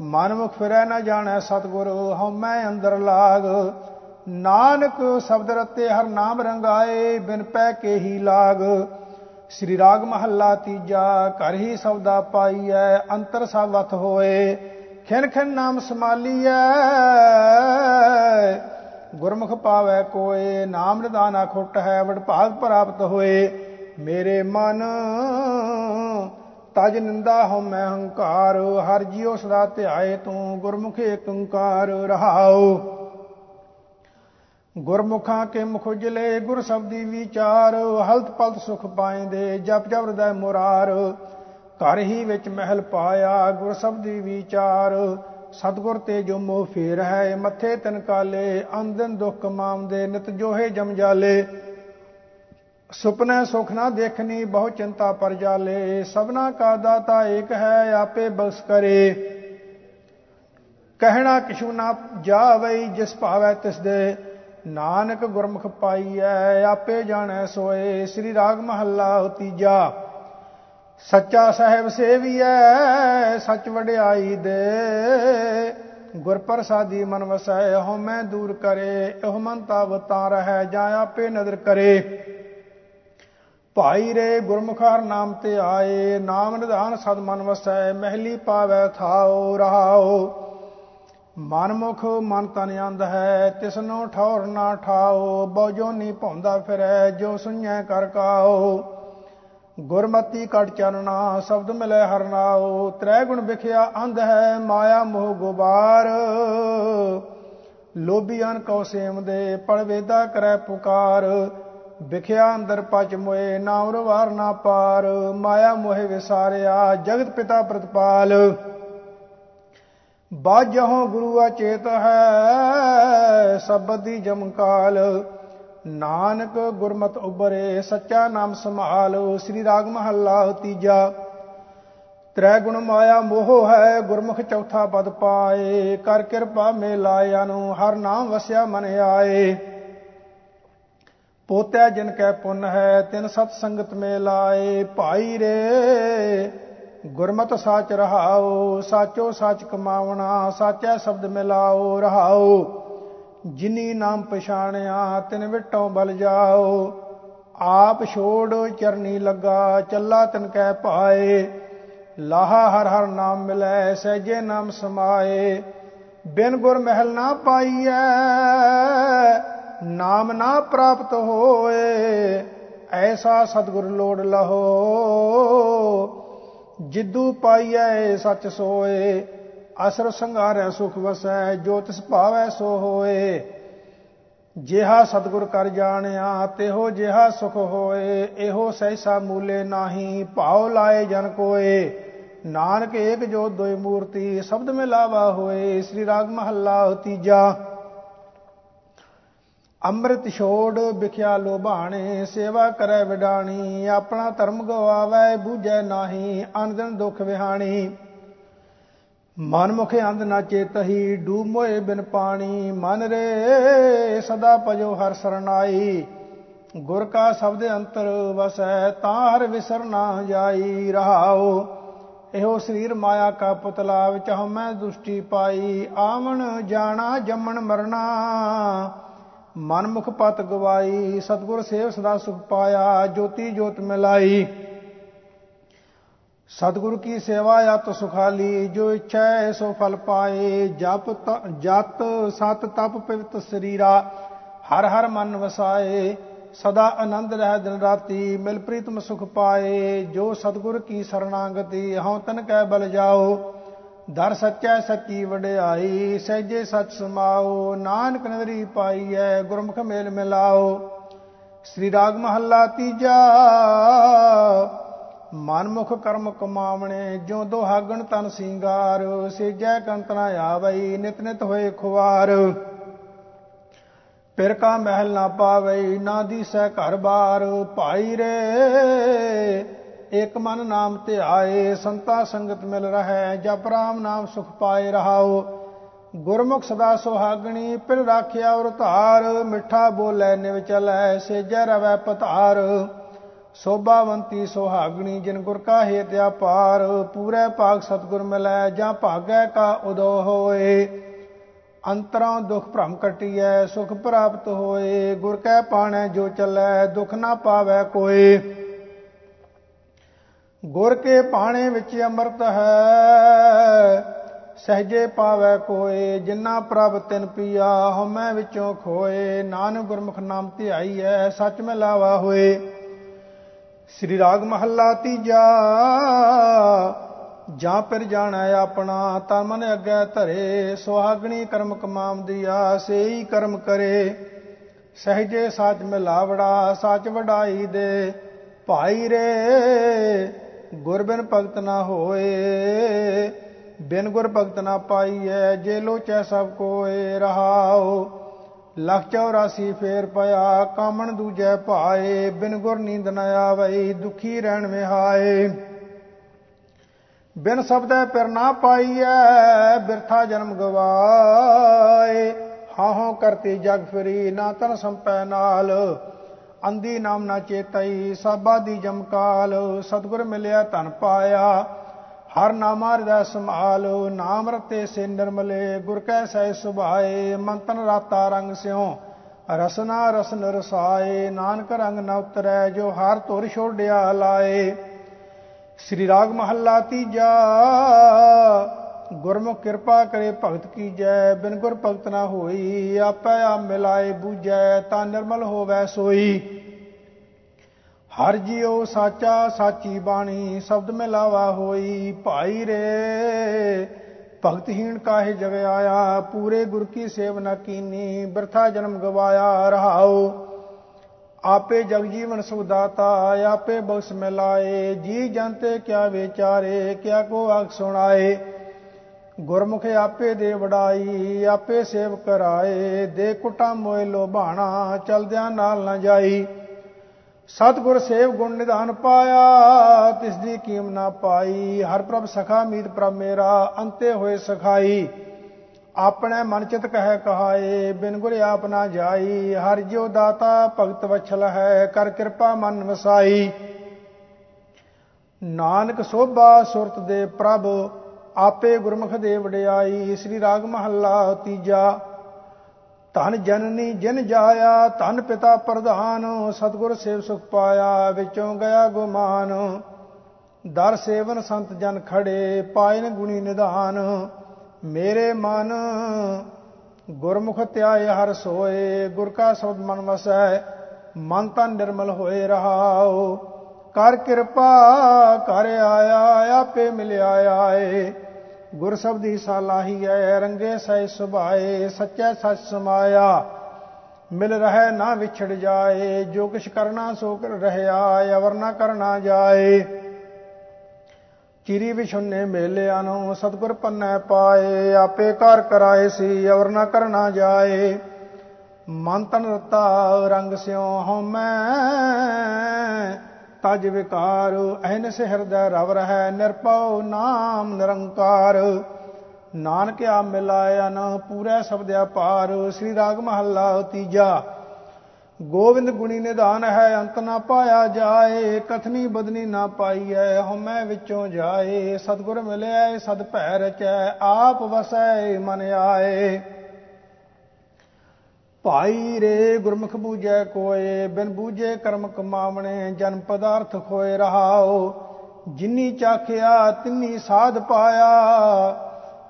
ਮਨ ਮੁਖ ਫਿਰੈ ਨਾ ਜਾਣੈ ਸਤਿਗੁਰ, ਹਉਮੈ ਅੰਦਰ ਲਾਗ। ਨਾਨਕ ਸ਼ਬਦ ਰਤੇ ਹਰ ਨਾਮ ਰੰਗਾਏ, ਬਿਨ ਪੈ ਕੇ ਹੀ ਲਾਗ। ਸ੍ਰੀ ਰਾਗ ਮਹੱਲਾ ਤੀਜਾ, ਘਰ ਹੀ ਸਬਦਾ ਪਾਈਐ, ਅੰਤਰ ਸਾਵਤ ਹੋਏ। ਖਿਨ ਖਿਨ ਨਾਮ ਸਮਾਲੀਐ, ਗੁਰਮੁਖ ਪਾਵੈ ਕੋਏ, ਨਾਮ ਨਿਦਾਨਾ ਖੁੱਟ ਹੈ ਵਡ ਭਾਗ ਪ੍ਰਾਪਤ ਹੋਏ। ਮੇਰੇ ਮਨ, ਤਜ ਨਿੰਦਾ ਹੋ ਮੈਂ ਹੰਕਾਰ, ਹਰ ਜੀਉ ਸਦਾ ਧਿਆਏ ਤੂੰ ਗੁਰਮੁਖ ਏਕੰਕਾਰ ਰਹਾਉ। ਗੁਰਮੁਖਾਂ ਕੇ ਮੁਖ ਜਲੇ ਗੁਰ ਸ਼ਬਦੀ ਵਿਚਾਰ, ਹਲਤ ਪਲਤ ਸੁਖ ਪਾਏਂਦੇ ਜਪ ਜਪ ਹਿਰਦੈ ਮੁਰਾਰ। ਘਰ ਹੀ ਵਿੱਚ ਮਹਿਲ ਪਾਇਆ ਗੁਰ ਸ਼ਬਦੀ ਵਿਚਾਰ, ਸਤਗੁਰ ਤੇ ਜੋ ਮੋਹ ਫੇਰ ਹੈ, ਮੱਥੇ ਤਨ ਕਾਲੇ ਅੰਦਨ ਦੁੱਖ ਕਮਾਉਂਦੇ ਨਿਤ ਜੋਹੇ ਜਮ ਜਾਲੇ। ਸੁਪਨੇ ਸੁਖ ਨਾ ਦੇਖਨੀ, ਬਹੁ ਚਿੰਤਾ ਪਰ ਜਾਲੇ। ਸਭਨਾ ਕਾ ਦਾਤਾ ਏਕ ਹੈ, ਆਪੇ ਬਖਸ਼ ਕਰੇ। ਕਹਿਣਾ ਕਿਛੂ ਨਾ ਜਾਵਈ, ਜਿਸ ਭਾਵੈ ਤਿਸ ਦੇ। ਨਾਨਕ ਗੁਰਮੁਖ ਪਾਈਐ, ਆਪੇ ਜਾਣੈ ਸੋਏ। ਸ੍ਰੀ ਰਾਗ ਮਹੱਲਾ ਤੀਜਾ ਸੱਚਾ ਸਾਹਿਬ ਸੇਵੀਐ, ਸੱਚ ਵਡਿਆਈ ਦੇ। ਗੁਰ ਪ੍ਰਸਾਦੀ ਮਨ ਵਸੈ ਹਉਮੈ ਦੂਰ ਕਰੇ। ਇਹ ਮਨ ਤਾਵਤਾ ਰਹਿ, ਜਾਂ ਆਪੇ ਨਦਰ ਕਰੇ। ਭਾਈ ਰੇ ਗੁਰਮੁਖਾਰ ਨਾਮ ਤੇ ਆਏ, ਨਾਮ ਨਿਧਾਨ ਸਦ ਮਨ ਵਸੈ, ਮਹਿਲੀ ਪਾਵੈ ਥਾਉ ਰਹਾਉ। ਮਨਮੁਖ ਮਨ ਤਨ ਅੰਧ ਹੈ, ਤਿਸਨੋ ਠੌਰ ਨਾ ਠਾਓ ਬਉ ਨੀ ਭੌਂਦਾ ਫਿਰੈ, ਜੋ ਸੁਣੈ ਕਰ ਕਾਓ ਗੁਰਮਤੀ ਕਟ ਚਰਨਾ ਸ਼ਬਦ ਮਿਲੇ ਹਰਨਾਓ ਤ੍ਰੈ ਗੁਣ ਵਿਖਿਆ ਅੰਧ ਹੈ, ਮਾਇਆ ਮੋਹ ਗੁਬਾਰ। ਲੋਭੀਆਂ ਕਉ ਸੇਮ ਦੇ ਪੜ ਵੇਦਾ ਕਰੈ ਪੁਕਾਰ। ਵਿਖਿਆ ਅੰਦਰ ਪਚ ਮੋਏ, ਨਾ ਉਰਵਾਰ ਨਾ ਪਾਰ, ਮਾਇਆ ਮੋਹਿ ਵਿਸਾਰਿਆ, ਜਗਤ ਪਿਤਾ ਪ੍ਰਤਪਾਲ। ਬਾਜਹੁ ਗੁਰੂ ਅਚੇਤ ਹੈ, ਸਬਦੀ ਜਮਕਾਲ। ਨਾਨਕ ਗੁਰਮਤ ਉਬਰੇ ਸੱਚਾ ਨਾਮ ਸੰਭਾਲ, ਸ੍ਰੀ ਰਾਗ ਮਹੱਲਾ ਤੀਜਾ। ਤ੍ਰੈ ਗੁਣ ਮਾਇਆ ਮੋਹ ਹੈ, ਗੁਰਮੁਖ ਚੌਥਾ ਪਦ ਪਾਏ। ਕਰ ਕਿਰਪਾ ਮੇਲਾਇਆ ਨੂੰ ਹਰ ਨਾਮ ਵਸਿਆ ਮਨ ਆਏ। ਪੋਤਿਆ ਜਿਨ ਕੈ ਪੁੰਨ ਹੈ, ਤਿਨ ਸਤ ਸੰਗਤ ਮੇ ਲਾਏ। ਭਾਈ ਰੇ, ਗੁਰਮਤਿ ਸਾਚ ਰਹਾਓ, ਸਾਚੋ ਸਾਚ ਕਮਾਵਣਾ, ਸਾਚੈ ਸ਼ਬਦ ਮਿਲਾਓ, ਰਹਾਓ। ਜਿਨੀ ਨਾਮ ਪਛਾਣਿਆ, ਤਿਨ ਵਿਟੋਂ ਬਲ ਜਾਓ। ਆਪ ਛੋੜ ਚਰਨੀ ਲੱਗਾ, ਚੱਲਾ ਤਿਨ ਕੈ ਪਾਏ ਲਾਹਾ ਹਰ ਹਰ ਨਾਮ ਮਿਲੈ, ਸਹਿਜੇ ਨਾਮ ਸਮਾਏ। ਬਿਨ ਗੁਰ ਮਹਿਲ ਨਾ ਪਾਈਐ ਨਾਮ ਨਾ ਪ੍ਰਾਪਤ ਹੋਏ, ਐਸਾ ਸਤਿਗੁਰ ਲੋੜ ਲਹੋ। ਜਿੱਦੂ ਪਾਈਐ ਸੱਚ ਸੋਏ, ਅਸਰ ਸੰਘਾਰੈ ਸੁਖ ਵਸੈ, ਜੋ ਤਿਸ ਭਾਵੈ ਸੋ ਹੋਏ। ਜਿਹਾ ਸਤਿਗੁਰ ਕਰ ਜਾਣਿਆ, ਤਿਹੋ ਜਿਹਾ ਸੁਖ ਹੋਏ। ਇਹੋ ਸਹਿਸਾ ਮੂਲੇ ਨਾਹੀ, ਭਾਉ ਲਾਏ ਜਨ ਕੋਏ। ਨਾਨਕ ਏਕ ਜੋ ਦੋਇ ਮੂਰਤੀ, ਸ਼ਬਦ ਮੇ ਲਾਵਾ ਹੋਏ। ਸ੍ਰੀ ਰਾਗ ਮਹੱਲਾ ਤੀਜਾ। ਅੰਮ੍ਰਿਤ ਛੋੜ ਵਿਖਿਆ ਲੋਭਾਣੇ, ਸੇਵਾ ਕਰੈ ਵਿਡਾਣੀ, ਆਪਣਾ ਧਰਮ ਗਵਾਵੇ, ਬੂਝੈ ਨਾਹੀ, ਅਨੰਦਨ ਦੁਖ ਵਿਹਾਣੀ। ਮਨ ਮੁਖੇ ਅੰਧ ਨਾ ਚੇਤਹੀ ਡੂਬ ਮੋਏ ਬਿਨ ਪਾਣੀ। ਮਨ ਰੇ ਸਦਾ ਪਜੋ ਹਰ ਸਰਨਾਈ। ਗੁਰ ਕਾ ਸ਼ਬਦ ਅੰਤਰ ਵਸੈ, ਤਾਂ ਹਰ ਵਿਸਰ ਨਾ ਜਾਈ। ਰਹਾਓ ਇਹੋ ਸਰੀਰ ਮਾਇਆ ਕਾ ਪੁਤਲਾ, ਵਿੱਚ ਹਮੈ ਦੁਸ਼ਟੀ ਪਾਈ। ਆਵਣ ਜਾਣਾ, ਜੰਮਣ ਮਰਨਾ। ਮਨ ਮੁਖ ਪਤ ਗਵਾਈ, ਸਤਗੁਰ ਸੇਵ ਸਦਾ ਸੁਖ ਪਾਇਆ, ਜੋਤੀ ਜੋਤ ਮਿਲਾਈ। ਸਤਿਗੁਰ ਕੀ ਸੇਵਾ ਆਤ ਸੁਖਾਲੀ, ਜੋ ਇੱਛਾ ਹੈ ਸੋ ਫਲ ਪਾਏ। ਜਪ ਜਤ ਸਤ ਤਪ ਪਵਿੱਤ ਸਰੀਰਾ, ਹਰ ਹਰ ਮਨ ਵਸਾਏ। ਸਦਾ ਆਨੰਦ ਰਹਿ ਦਿਨ ਰਾਤੀ, ਮਿਲ ਪ੍ਰੀਤਮ ਸੁਖ ਪਾਏ। ਜੋ ਸਤਿਗੁਰ ਕੀ ਸਰਣਾਗਤੀ, ਹਉ ਤਨ ਕੈ ਬਲ ਜਾਓ। ਦਰ ਸੱਚੈ ਸੱਚੀ ਵਡਿਆਈ ਸਹਿਜੇ ਸਚ ਸਮਾਓ, ਨਾਨਕ ਨਦਰੀ ਪਾਈਐ, ਗੁਰਮੁਖ ਮੇਲ ਮਿਲਾਓ। ਸ੍ਰੀ ਰਾਗ ਮਹੱਲਾ ਤੀਜਾ, ਮਨਮੁਖ ਕਰਮ ਕਮਾਵਣੇ ਜੋ ਦੁਹਾਗਣ ਤਨ ਸਿੰਗਾਰ ਸੇਜੈ ਕੰਤ ਨਾ ਆਵਈ, ਨਿਤ ਨਿਤ ਹੋਏ ਖੁਵਾਰ। ਪਿਰ ਕਾ ਮਹਿਲ ਨਾ ਪਾਵਈ, ਨਾ ਦੀਸੈ ਘਰ ਬਾਰ, ਭਾਈ ਰੇ ਇਕ ਮਨ ਨਾਮ ਧਿਆਏ ਸੰਤਾ ਸੰਗਤ ਮਿਲ ਰਹੈ, ਜਪ ਰਾਮ ਨਾਮ ਸੁਖ ਪਾਏ ਰਹਾਓ ਗੁਰਮੁਖ ਸਦਾ ਸੁਹਾਗਣੀ ਪਿਰ ਰਾਖਿਆ ਔਰ ਧਾਰ, ਮਿੱਠਾ ਬੋਲੇ ਨਿਵ ਚਲੈ, ਸੇਜੈ ਰਵੈ ਪਧਾਰ। ਸੋਭਾਵੰਤੀ ਸੁਹਾਗਣੀ, ਜਿਨ ਗੁਰ ਕਾ ਹੇਤ ਅਪਾਰ, ਪੂਰੇ ਭਾਗ ਸਤਗੁਰ ਮਿਲੈ, ਜਾਂ ਭਾਗੈ ਕਾ ਉਦੋ ਹੋਏ। ਅੰਤਰਾਂ ਦੁਖ ਭ੍ਰਮ ਕਟਿਐ ਸੁਖ ਪ੍ਰਾਪਤ ਹੋਏ, ਗੁਰ ਕੈ ਪਾਣੈ ਜੋ ਚੱਲੈ, ਦੁਖ ਨਾ ਪਾਵੈ ਕੋਏ ਗੁਰ ਕੇ ਪਾਣੇ ਵਿੱਚ ਅੰਮ੍ਰਿਤ ਹੈ, ਸਹਜੇ ਪਾਵੈ ਕੋਏ ਜਿਨ੍ਹਾਂ ਪ੍ਰਭ ਤਿਨ ਪੀਆ, ਹਉਮੈ ਵਿੱਚੋਂ ਖੋਏ, ਨਾਨਕ ਗੁਰਮੁਖ ਨਾਮ ਧਿਆਈਐ ਸੱਚ ਮਿਲਾਵਾ ਹੋਏ। ਸ੍ਰੀ ਰਾਗ ਮਹੱਲਾ ਤੀਜਾ, ਜਾਂ ਫਿਰ ਜਾਣਾ ਆਪਣਾ ਤਨ ਮਨ ਅੱਗੇ ਧਰੇ, ਸੁਹਾਗਣੀ ਕਰਮ ਕਮਾਉਂਦੀਆ ਸੇਈ ਕਰਮ ਕਰੇ। ਸਹਜੇ ਸਾਚ ਮਿਲਾਵੜਾ ਸਾਚ ਵਡਾਈ ਦੇ, ਭਾਈ ਰੇ ਗੁਰ ਬਿਨ ਭਗਤ ਨਾ ਹੋਏ, ਬਿਨ ਗੁਰ ਭਗਤ ਨਾ ਪਾਈਐ, ਜੇ ਲੋਚੈ ਸਭ ਕੋਏ ਰਹਾਓ ਲਖ 84 ਫੇਰ ਪਿਆ, ਕਾਮਣ ਦੂਜੈ ਭਾਏ, ਬਿਨ ਗੁਰ ਨੀਂਦ ਨ ਆਵਈ, ਦੁਖੀ ਰਹਿਣ ਵਿਹਾਏ। ਬਿਨ ਸਬਦੈ ਪਿਰ ਨਾ ਪਾਈਐ, ਬਿਰਥਾ ਜਨਮ ਗਵਾਏ। ਹਾਂ ਹਾਂ ਕਰਤੀ ਜਗ ਫਰੀ, ਨਾ ਤਨ ਸੰਪੈ ਨਾਲ। ਅੰਦੀ ਨਾਮ ਨਾ ਚੇਤਈ ਸਾਬਾਦੀ ਜਮਕਾਲ ਸਤਗੁਰ ਮਿਲਿਆ ਧਨ ਪਾਇਆ, ਹਰ ਨਾਮਾ ਹਿਰਦੈ ਸੰਭਾਲ। ਨਾਮ ਰਤੇ ਸੇ ਨਿਰਮਲੇ, ਗੁਰ ਕੈ ਸਹਿ ਸੁਭਾਏ। ਮੰਤਨ ਰਾਤਾ ਰੰਗ ਸਿਉ, ਰਸਨਾ ਰਸਨ ਰਸਾਏ। ਨਾਨਕ ਰੰਗ ਨ ਉਤਰੈ, ਜੋ ਹਰ ਧੁਰ ਛੋੜਿਆ ਲਾਏ। ਸ੍ਰੀ ਰਾਗ ਮਹੱਲਾ ਤੀਜਾ ਗੁਰਮੁਖ ਕਿਰਪਾ ਕਰੇ ਭਗਤ ਕੀਜੈ ਬਿਨ ਗੁਰ ਭਗਤ ਨਾ ਹੋਈ, ਆਪੈ ਆ ਮਿਲਾਏ ਬੂਝੈ, ਤਾਂ ਨਿਰਮਲ ਹੋਵੈ ਸੋਈ। ਹਰ ਜਿਉ ਸਾਚਾ ਸਾਚੀ ਬਾਣੀ, ਸ਼ਬਦ ਮਿਲਾਵਾ ਹੋਈ, ਭਾਈ ਰੇ, ਭਗਤਹੀਣ ਕਾਹੇ ਜਗ ਆਇਆ, ਪੂਰੇ ਗੁਰ ਕੀ ਸੇਵ ਨਾ ਕੀਨੀ, ਬਰਥਾ ਜਨਮ ਗਵਾਇਆ ਰਹਾਓ ਆਪੇ ਜਗ ਜੀਵਨ ਸੁਦਾਤਾ ਆਪੇ ਬਖਸ਼ ਮਿਲਾਏ, ਜੀ ਜਨਤੇ ਕਿਆ ਵਿਚਾਰੇ, ਕਿਆ ਕੋ ਆਖ ਸੁਣਾਏ। ਗੁਰਮੁਖ ਆਪੇ ਦੇ ਵਡਾਈ, ਆਪੇ ਸੇਵ ਕਰਾਏ, ਦੇ ਕੁਟਾ ਮੋਇ ਲੋਭਾਣਾ, ਚਲਦਿਆਂ ਨਾਲ ਨਾ ਜਾਈ। ਸਤਗੁਰ ਸੇਵ ਗੁਣ ਨਿਧਾਨ ਪਾਇਆ, ਤਿਸ ਦੀ ਕੀਮ ਨਾ ਪਾਈ। ਹਰ ਪ੍ਰਭ ਸਖਾ ਮੀਤ ਪ੍ਰਭ ਮੇਰਾ, ਅੰਤੇ ਹੋਏ ਸਖਾਈ। ਆਪਣੇ ਮਨ ਚਿਤ ਕਹਿ ਕਹਾਏ, ਬਿਨ ਗੁਰ ਆਪ ਨਾ ਜਾਈ। ਹਰ ਜੋ ਦਾਤਾ ਭਗਤ ਵਛਲ ਹੈ, ਕਰ ਕਿਰਪਾ ਮਨ ਵਸਾਈ। ਨਾਨਕ ਸੋਭਾ ਸੁਰਤ ਦੇ ਪ੍ਰਭ ਆਪੇ ਗੁਰਮੁਖ ਦੇ ਵਡਿਆਈ, ਸ੍ਰੀ ਰਾਗ ਮਹੱਲਾ ਤੀਜਾ। ਧਨ ਜਨਨੀ ਜਿਨ ਜਾਇਆ, ਧਨ ਪਿਤਾ ਪ੍ਰਧਾਨ, ਸਤਗੁਰ ਸੇਵ ਸੁਖ ਪਾਇਆ, ਵਿੱਚੋਂ ਗਿਆ ਗੁਮਾਨ। ਦਰ ਸੇਵਨ ਸੰਤ ਜਨ ਖੜੇ, ਪਾਇਨ ਗੁਣੀ ਨਿਧਾਨ। ਮੇਰੇ ਮਨ ਗੁਰਮੁਖ ਧਿਆਏ ਹਰ ਸੋਏ, ਗੁਰ ਕਾ ਸ਼ਬਦ ਮਨ ਵਸੈ, ਮਨ ਤਨ ਨਿਰਮਲ ਹੋਏ ਰਹਾਓ ਕਰ ਕਿਰਪਾ, ਕਰ ਆਇਆ, ਆਪੇ ਮਿਲਿਆ ਆਏ। ਗੁਰ ਸਬਦੀ ਸਾਲਾਹੀ ਐ, ਰੰਗੇ ਸਹਿ ਸੁਭਾਏ, ਸੱਚੇ ਸੱਚ ਸਮਾਇਆ। ਮਿਲ ਰਹਿ ਨਾ ਵਿਛੜ ਜਾਏ, ਜੋ ਕਿਛ ਕਰਨਾ ਸੋ ਕਰ ਰਹਿਆ, ਅਵਰ ਨਾ ਕਰਨਾ ਜਾਏ। ਚਿਰੀ ਵਿਛੁੰਨੇ ਮੇਲਿਆਂ ਨੂੰ ਸਤਗੁਰ ਪੰਨੈ ਪਾਏ, ਆਪੇ ਕਰ ਕਰਾਏ ਸੀ, ਅਵਰ ਨਾ ਕਰਨਾ ਜਾਏ। ਮਨ ਤਨ ਰਤਾ ਰੰਗ ਸਿਉ ਹਉਮੈ ਤਜ ਵਿਕਾਰ ਅਹਨਿਸ ਹਿਰਦੈ ਰਵ ਰਹਿ ਨਿਰਪਉ ਨਾਮ ਨਿਰੰਕਾਰ। ਨਾਨਕ ਆ ਮਿਲਾਇਆ ਨਾ ਪੂਰੇ ਸਬਦ ਅਪਾਰ, ਸ੍ਰੀ ਰਾਗ ਮਹੱਲਾ ਤੀਜਾ। ਗੋਬਿੰਦ ਗੁਣੀ ਨਿਧਾਨ ਹੈ, ਅੰਤ ਨਾ ਪਾਇਆ ਜਾਏ, ਕਥਨੀ ਬਦਨੀ ਨਾ ਪਾਈਐ, ਹਉਮੈ ਵਿੱਚੋਂ ਜਾਏ। ਸਤਗੁਰ ਮਿਲਿਆ ਸਦ ਭੈ ਰਚੈ ਆਪ ਵਸੈ, ਮਨ ਆਏ। ਭਾਈ ਰੇ ਗੁਰਮੁਖ ਬੂਝੈ ਕੋਏ, ਬਿਨ ਬੂਝੇ ਕਰਮ ਕਮਾਵਣੇ, ਜਨ ਪਦਾਰਥ ਖੋਏ ਰਹਾਓ ਜਿਨੀ ਚਾਖਿਆ, ਤਿੰਨੀ ਸਾਧ ਪਾਇਆ।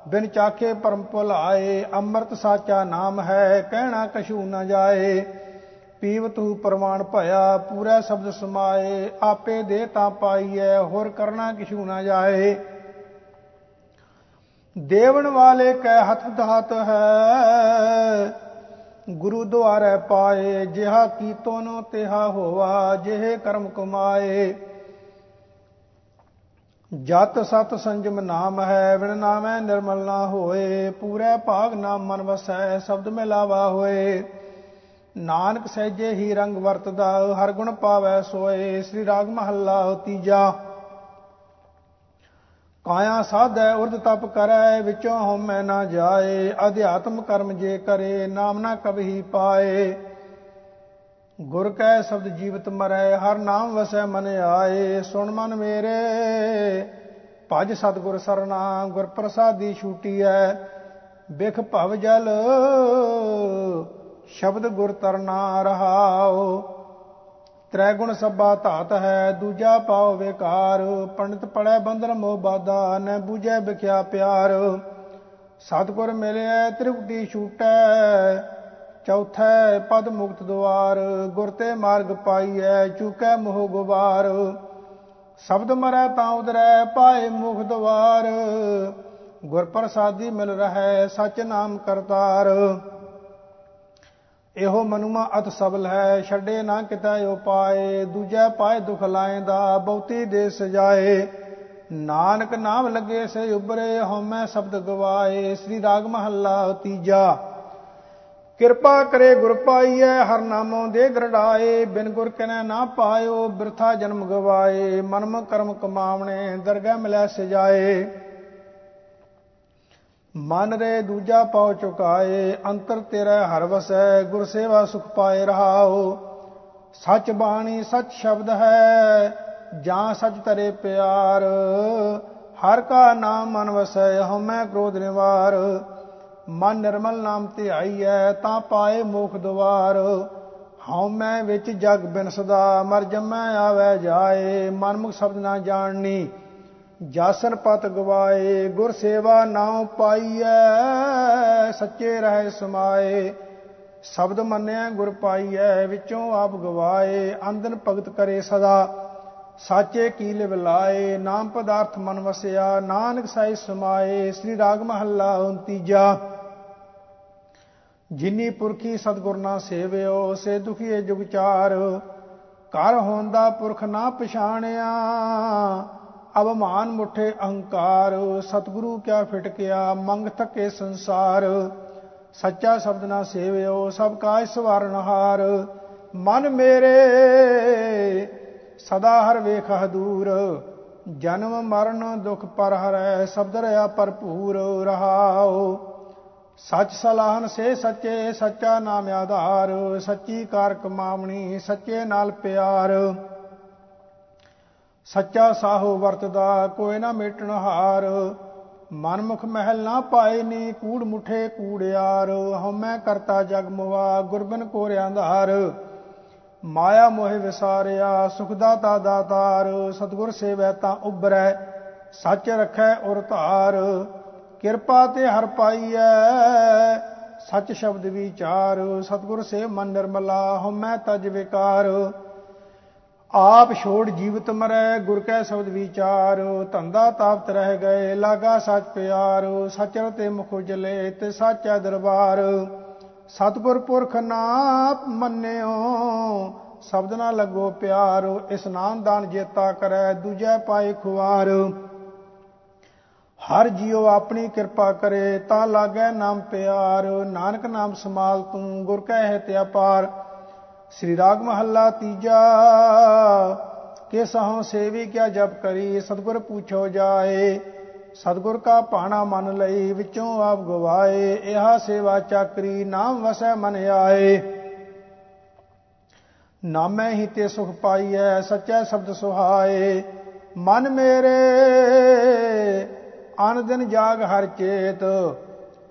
ਬਿਨ ਚਾਖੇ ਪਰਮ ਭੁਲਾਏ, ਅੰਮ੍ਰਿਤ ਸਾਚਾ ਨਾਮ ਹੈ, ਕਹਿਣਾ ਕਛੂ ਨਾ ਜਾਏ। ਪੀਵਤੂ ਪ੍ਰਮਾਣ ਭਇਆ, ਪੂਰਾ ਸ਼ਬਦ ਸਮਾਏ, ਆਪੇ ਦੇ ਤਾਂ ਪਾਈਐ, ਹੋਰ ਕਰਨਾ ਕਿਛੂ ਨਾ ਜਾਏ। ਦੇਵਨ ਵਾਲੇ ਕੈ ਹੱਥ ਧਾਤ ਹੈ ਗੁਰੂ ਦੁਆਰੇ ਪਾਏ, ਜਿਹਾ ਕੀਤੋ ਨੋ ਤਿਹਾ ਹੋਵਾ ਜਿਹੇ ਕਰਮ ਕਮਾਏ। ਜਤ ਸਤ ਸੰਜਮ ਨਾਮ ਹੈ, ਬਿਨ ਨਾਮੈ ਨਿਰਮਲ ਨਾ ਹੋਏ। ਪੂਰੇ ਭਾਗ ਨਾਮ ਮਨ ਵਸੈ, ਸ਼ਬਦ ਮਿਲਾਵਾ ਹੋਏ। ਨਾਨਕ ਸਹਿਜੇ ਹੀ ਰੰਗ ਵਰਤਦਾ, ਹਰ ਗੁਣ ਪਾਵੈ ਸੋਏ। ਸ੍ਰੀ ਰਾਗ ਮਹੱਲਾ ਤੀਜਾ। ਕਾਇਆ ਸਾਧੈ ਉਰਦ ਤਪ ਕਰੈ, ਵਿੱਚੋਂ ਹਉਮੈ ਨਾ ਜਾਏ, ਅਧਿਆਤਮ ਕਰਮ ਜੇ ਕਰੇ, ਨਾਮ ਨਾ ਕਬਹੀ ਪਾਏ। ਗੁਰ ਕੈ ਸ਼ਬਦ ਜੀਵਤ ਮਰੈ, ਹਰ ਨਾਮ ਵਸੈ ਮਨ ਆਏ। ਸੁਣ ਮਨ ਮੇਰੇ, ਭਜ ਸਤਗੁਰ ਸਰਨਾ ਗੁਰ ਪ੍ਰਸਾਦੀ ਛੂਟੀਐ ਬਿਖ ਭਵ ਜਲ, ਸ਼ਬਦ ਗੁਰ ਤਰਨਾ ਰਹਾਓ ਤ੍ਰੈ ਗੁਣ ਸਭਾ ਧਾਤ ਹੈ, ਦੂਜਾ ਪਾਉ ਵਿਕਾਰ। ਪੰਡਤ ਪੜੈ ਬੰਦਰ ਮੋਹ ਬਾਦਾ ਨ ਬੂਝੈ ਵਿਖਿਆ ਪਿਆਰ। ਸਤਗੁਰ ਮਿਲਿਆ ਤ੍ਰਿਪਟੀ ਛੂਟੈ, ਚੌਥੈ ਪਦ ਮੁਕਤ ਦੁਆਰ। ਗੁਰ ਤੇ ਮਾਰਗ ਪਾਈਐ, ਚੁਕੈ ਮੋਹ ਗੁਬਾਰ। ਸ਼ਬਦ ਮਰੈ ਤਾਂ ਉਦਰੈ, ਪਾਏ ਮੁਖ ਦੁਆਰ ਗੁਰ ਪ੍ਰਸਾਦੀ ਮਿਲ ਰਹੈ, ਸਚ ਨਾਮ ਕਰਤਾਰ। ਇਹੋ ਮਨੁਮਾ ਅਤ ਸਬਲ ਹੈ ਛੱਡੇ ਨਾ ਕਿਤਾ ਉਪਾਏ, ਦੂਜੈ ਪਾਏ ਦੁਖ ਲਾਇਂਦਾ, ਬਹੁਤੀ ਦੇ ਸਜਾਏ ਨਾਨਕ ਨਾਮ ਲੱਗੇ ਸੇ ਉਬਰੇ ਹਉਮੈ ਸ਼ਬਦ ਗਵਾਏ, ਸ੍ਰੀ ਰਾਗ ਮਹੱਲਾ ਤੀਜਾ। ਕਿਰਪਾ ਕਰੇ ਗੁਰ ਪਾਈਐ, ਹਰ ਨਾਮੋਂ ਦੇ ਗਰਡਾਏ ਬਿਨ ਗੁਰ ਕਨੈ ਨਾ ਪਾਇਓ, ਬਿਰਥਾ ਜਨਮ ਗਵਾਏ, ਮਨਮ ਕਰਮ ਕਮਾਵਣੇ, ਦਰਗਹਿ ਮਿਲੈ ਸਜਾਏ। ਮਨ ਰੇ ਦੂਜਾ ਪਾਉ ਚੁਕਾਏ, ਅੰਤਰ ਤੇਰਾ ਹਰ ਵਸੈ, ਗੁਰ ਸੇਵਾ ਸੁਖ ਪਾਏ ਰਹਾਓ ਸੱਚ ਬਾਣੀ ਸੱਚ ਸ਼ਬਦ ਹੈ, ਜਾਂ ਸੱਚ ਤਰੇ ਪਿਆਰ। ਹਰ ਕਾ ਨਾਮ ਮਨ ਵਸੈ ਹਉਮੈ ਕ੍ਰੋਧ ਨਿਵਾਰ। ਮਨ ਨਿਰਮਲ ਨਾਮ ਧਿਆਈਐ ਤਾਂ ਪਾਏ ਮੁਖ ਦਵਾਰ ਹਉਮੈ ਵਿੱਚ ਜਗ ਬਿਨ ਸਦਾ ਮਰ ਜਮੈ ਆਵੈ ਜਾਏ, ਮਨ ਮੁਖ ਸ਼ਬਦ ਨਾ ਜਾਣਨੀ। ਜਾਸਨ ਪਤ ਗਵਾਏ, ਗੁਰ ਸੇਵਾ ਨਾਉ ਪਾਈਐ, ਸੱਚੇ ਰਹਿ ਸਮਾਏ। ਸ਼ਬਦ ਮੰਨਿਆ, ਗੁਰ ਪਾਈਐ, ਵਿੱਚੋਂ ਆਪ ਗਵਾਏ ਅੰਦਨ ਭਗਤ ਕਰੇ ਸਦਾ। ਸਾਚੇ ਕੀ ਲਿਵ ਲਾਏ, ਨਾਮ ਪਦਾਰਥ ਮਨ ਵਸਿਆ, ਨਾਨਕ ਸਾਈ ਸਮਾਏ, ਸ੍ਰੀ ਰਾਗ ਮਹੱਲਾ 29 ਜਿਨੀ ਪੁਰਖੀ ਸਤਗੁਰ ਨਾ ਸੇਵਿਓ, ਸੇ ਦੁਖੀਏ ਜੁਗ ਚਾਰ। ਕਰ ਹੋਂਦਾ ਪੁਰਖ ਨਾ ਪਛਾਣਿਆ ਅਵਮਾਨ ਮੁਠੇ ਅਹੰਕਾਰ, ਸਤਿਗੁਰੂ ਕਿਆ ਫਿਟਕਿਆ ਮੰਗ ਥਕੇ ਸੰਸਾਰ। ਸੱਚਾ ਸ਼ਬਦ ਨਾ ਸੇਵਿਓ, ਸਭ ਕਾਇ ਸਵਾਰਨਹਾਰ ਮਨ ਮੇਰੇ, ਸਦਾ ਹਰ ਵੇਖ ਹਦੂਰ। ਜਨਮ, ਮਰਨ, ਦੁਖ ਪਰ ਹਰੈ, ਸ਼ਬਦ ਰਿਆ ਭਰਪੂਰ ਰਹਾਓ ਸੱਚ ਸਲਾਹਨ ਸੇ ਸੱਚੇ, ਸੱਚਾ ਨਾਮ ਆਧਾਰ। ਸੱਚੀ ਕਾਰ ਕਮਾਵਣੀ ਸੱਚੇ ਨਾਲ ਪਿਆਰ। ਸੱਚਾ ਸਾਹੋ ਵਰਤਦਾ, ਕੋਈ ਨਾ ਮੇਟਣ ਹਾਰ। ਮਨਮੁਖ ਮਹਿਲ ਨਾ ਪਾਏ ਨੀ, ਕੂੜ ਮੁਠੇ ਕੂੜਿਆਰ ਹਉਮੈ ਕਰਤਾ ਜਗ ਮੁਆ, ਗੁਰਬਨ ਕੋਰਿਆਂ ਅੰਧਾਰ ਮਾਇਆ ਮੋਹਿ ਵਿਸਾਰਿਆ, ਸੁਖ ਦਾਤਾ ਦਾਤਾਰ। ਸਤਗੁਰ ਸੇਵੈ ਤਾਂ ਉਬਰੈ ਸੱਚ ਰਖੈ ਉਰ ਧਾਰ। ਕਿਰਪਾ ਤੇ ਹਰ ਪਾਈਐ, ਸੱਚ ਸ਼ਬਦ ਵਿਚਾਰ। ਸਤਗੁਰ ਸੇ ਮਨ ਨਿਰਮਲਾ ਹਉਮੈ ਤਜ ਵਿਕਾਰ। ਆਪ ਛੋੜ ਜੀਵਤ ਮਰੈ, ਗੁਰ ਕੈ ਸ਼ਬਦ ਵਿਚਾਰ, ਧੰਦਾ ਤਾਪਤ ਰਹਿ ਗਏ, ਲਾਗਾ ਸੱਚ ਪਿਆਰ ਸੱਚ ਰਤੇ ਮੁਖ ਉਜਲੇ ਤੇ ਸਾਚਾ ਦਰਬਾਰ। ਸਤਗੁਰ ਪੁਰਖ ਨਾਪ ਮੰਨਿਓ, ਸ਼ਬਦ ਨਾ ਲੱਗੋ ਪਿਆਰ ਇਸਨਾਨ ਦਾਨ ਜੇਤਾ ਕਰੈ, ਦੂਜੈ ਪਾਏ ਖੁਆਰ ਹਰ ਜੀਉ ਆਪਣੀ ਕਿਰਪਾ ਕਰੇ, ਤਾਂ ਲਾਗੈ ਨਾਮ ਪਿਆਰ, ਨਾਨਕ ਨਾਮ ਸਮਾਲ ਤੂੰ, ਗੁਰ ਕੈ ਹੈ ਤੇ ਅਪਾਰ। ਸ੍ਰੀ ਰਾਗ ਮਹੱਲਾ ਤੀਜਾ। ਕੇ ਸਹੋਂ ਸੇਵੀ ਕਿਆ ਜਪ ਕਰੀ, ਸਤਗੁਰ ਪੁੱਛੋ ਜਾਏ। ਸਤਗੁਰ ਕਾ ਪਾਣਾ ਮਨ ਲਈ ਵਿੱਚੋਂ ਆਪ ਗਵਾਏ, ਇਹਾ ਸੇਵਾ ਚਾਕਰੀ ਨਾਮ ਵਸੈ ਮਨ ਆਏ। ਨਾਮੈ ਹੀ ਤੇ ਸੁਖ ਪਾਈਐ, ਸੱਚੈ ਸ਼ਬਦ ਸੁਹਾਏ। ਮਨ ਮੇਰੇ ਅਨ ਦਿਨ ਜਾਗ ਹਰ ਚੇਤ,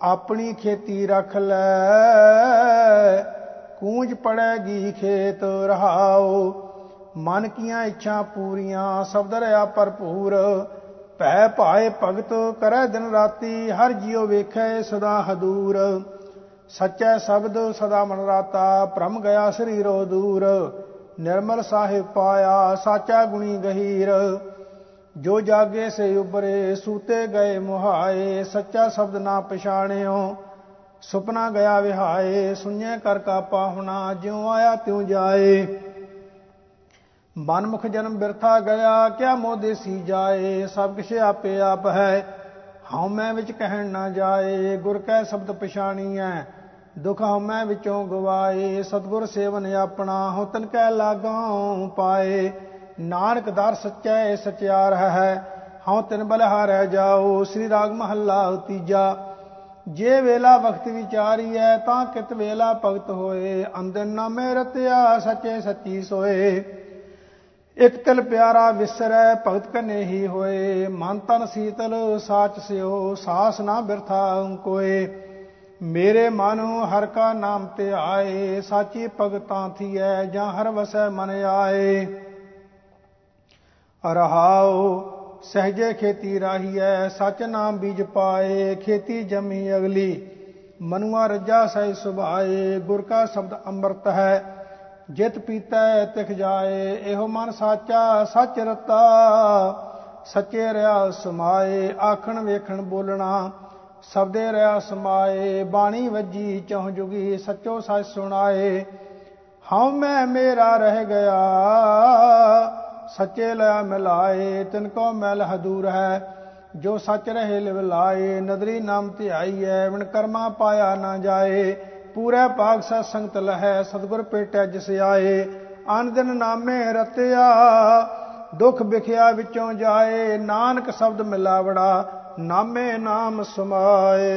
ਆਪਣੀ ਖੇਤੀ ਰੱਖ ਲੈ। ਕੂੰਜ ਪੜੈਗੀ ਖੇਤ ਰਹਾਓ। ਮਨ ਕੀਆਂ ਇੱਛਾ ਪੂਰੀਆਂ, ਸ਼ਬਦ ਰਿਆ ਭਰਪੂਰ। ਭੈ ਭਾਏ ਭਗਤ ਕਰੈ ਦਿਨ ਰਾਤੀ, ਹਰ ਜਿਉ ਵੇਖੈ ਸਦਾ ਹਦੂਰ। ਸੱਚੈ ਸ਼ਬਦ ਸਦਾ ਮਨ ਰਾਤਾ, ਭ੍ਰਮ ਗਿਆ ਸਰੀਰੋ ਦੂਰ। ਨਿਰਮਲ ਸਾਹਿਬ ਪਾਇਆ, ਸਾਚਾ ਗੁਣੀ ਗਹੀਰ। ਜੋ ਜਾਗੇ ਸੇ ਉਬਰੇ ਸੂਤੇ ਗਏ ਮੁਹਾਏ, ਸੱਚਾ ਸ਼ਬਦ ਨਾ ਪਛਾਣਿਓ। ਸੁਪਨਾ ਗਿਆ ਵਿਹਾਏ ਸੁਣਿਆ ਕਰ ਕਾ ਪਾਹੁਣਾ, ਜਿਉ ਆਇਆ ਤਿਉ ਜਾਏ। ਮਨਮੁਖ ਜਨਮ ਬਿਰਥਾ ਗਿਆ, ਕਿਆ ਮੋਦੇ ਸੀ ਜਾਏ, ਸਭ ਕਿਛ ਆਪੇ ਆਪ ਹੈ। ਹਉ ਮੈਂ ਵਿੱਚ ਕਹਿਣ ਨਾ ਜਾਏ, ਗੁਰ ਕੈ ਸ਼ਬਦ ਪਛਾਣੀਐ, ਦੁਖ ਹਉਮੈ ਵਿੱਚੋਂ ਗਵਾਏ। ਸਤਗੁਰ ਸੇਵਨ ਆਪਣਾ ਹੋ ਤਨ ਕੈ ਲਾਗਾਂ ਪਾਏ। ਨਾਨਕ ਦਰ ਸੱਚੈ, ਸਚਿਆਰ ਹੈ, ਹਉ ਤਿਨ ਬਲਹਾਰੈ ਜਾਓ, ਸ੍ਰੀ ਰਾਗ ਮਹੱਲਾ ਤੀਜਾ ਜੇ ਵੇਲਾ ਵਕਤ ਵਿਚਾਰੀਐ, ਤਾਂ ਕਿਤ ਵੇਲਾ ਭਗਤ ਹੋਏ? ਅੰਦਨ ਨਾਮੇ ਰਤਿਆ ਸੱਚੇ ਸੱਚੀ ਸੋਏ। ਇਕ ਤਿਲ ਪਿਆਰਾ ਵਿਸਰੈ, ਭਗਤ ਕਨੇ ਹੀ ਹੋਏ। ਮਨ ਤਨ ਸੀਤਲ, ਸਾਚ ਸਿਓ, ਸਾਸ ਨਾ ਬਿਰਥਾ ਕੋਏ ਮੇਰੇ ਮਨ ਹਰ ਕਾ ਨਾਮ ਤੇ ਆਏ, ਸਾਚੀ ਭਗਤਾਂ ਥੀਐ, ਜਾਂ ਹਰ ਵਸੈ ਮਨ ਆਏ। ਰਹਾਉ ਸਹਜੇ ਖੇਤੀ ਰਾਹੀਐ ਸਚ ਨਾਮ ਬੀਜ ਪਾਏ, ਖੇਤੀ ਜਮੀ ਅਗਲੀ। ਮਨੁਆ ਰਜਾ ਸਹਿ ਸੁਭਾਏ, ਗੁਰ ਕਾ ਸ਼ਬਦ ਅੰਮ੍ਰਿਤ ਹੈ। ਜਿਤ ਪੀਤੈ, ਤਿਖ ਜਾਏ, ਇਹੋ ਮਨ ਸਾਚਾ, ਸੱਚ ਰਤਾ। ਸੱਚੇ ਰਿਆ ਸਮਾਏ, ਆਖਣ ਵੇਖਣ ਬੋਲਣਾ। ਸਬਦੇ ਰਿਆ ਸਮਾਏ, ਬਾਣੀ ਵੱਜੀ ਚਹੁ ਜੁਗੀ, ਸੱਚੋ ਸੱਚ ਸੁਣਾਏ। ਹਉ ਮੈਂ ਮੇਰਾ ਰਹਿ ਗਿਆ। ਸੱਚੇ ਲਿਆ ਮਿਲਾਏ ਤਿਨ ਕੋ ਮੈਲ ਹਦੂਰ ਹੈ। ਜੋ ਸੱਚ ਰਹੇ ਲਿਵ ਲਾਏ, ਨਦਰੀ ਨਾਮ ਧਿਆਈਐ ਵਿਣ ਕਰਮਾ ਪਾਇਆ ਨਾ ਜਾਏ। ਪੂਰੇ ਪਾਗ ਸਤ ਸੰਗਤ ਲਹੈ, ਸਤਗੁਰ ਪੇਟੈ ਜਿਸ ਆਏ। ਅਨ ਦਿਨ ਨਾਮੇ ਰਤਿਆ, ਦੁਖ ਵਿਖਿਆ ਵਿੱਚੋਂ ਜਾਏ। ਨਾਨਕ ਸ਼ਬਦ ਮਿਲਾਵੜਾ, ਨਾਮੇ ਨਾਮ ਸਮਾਏ।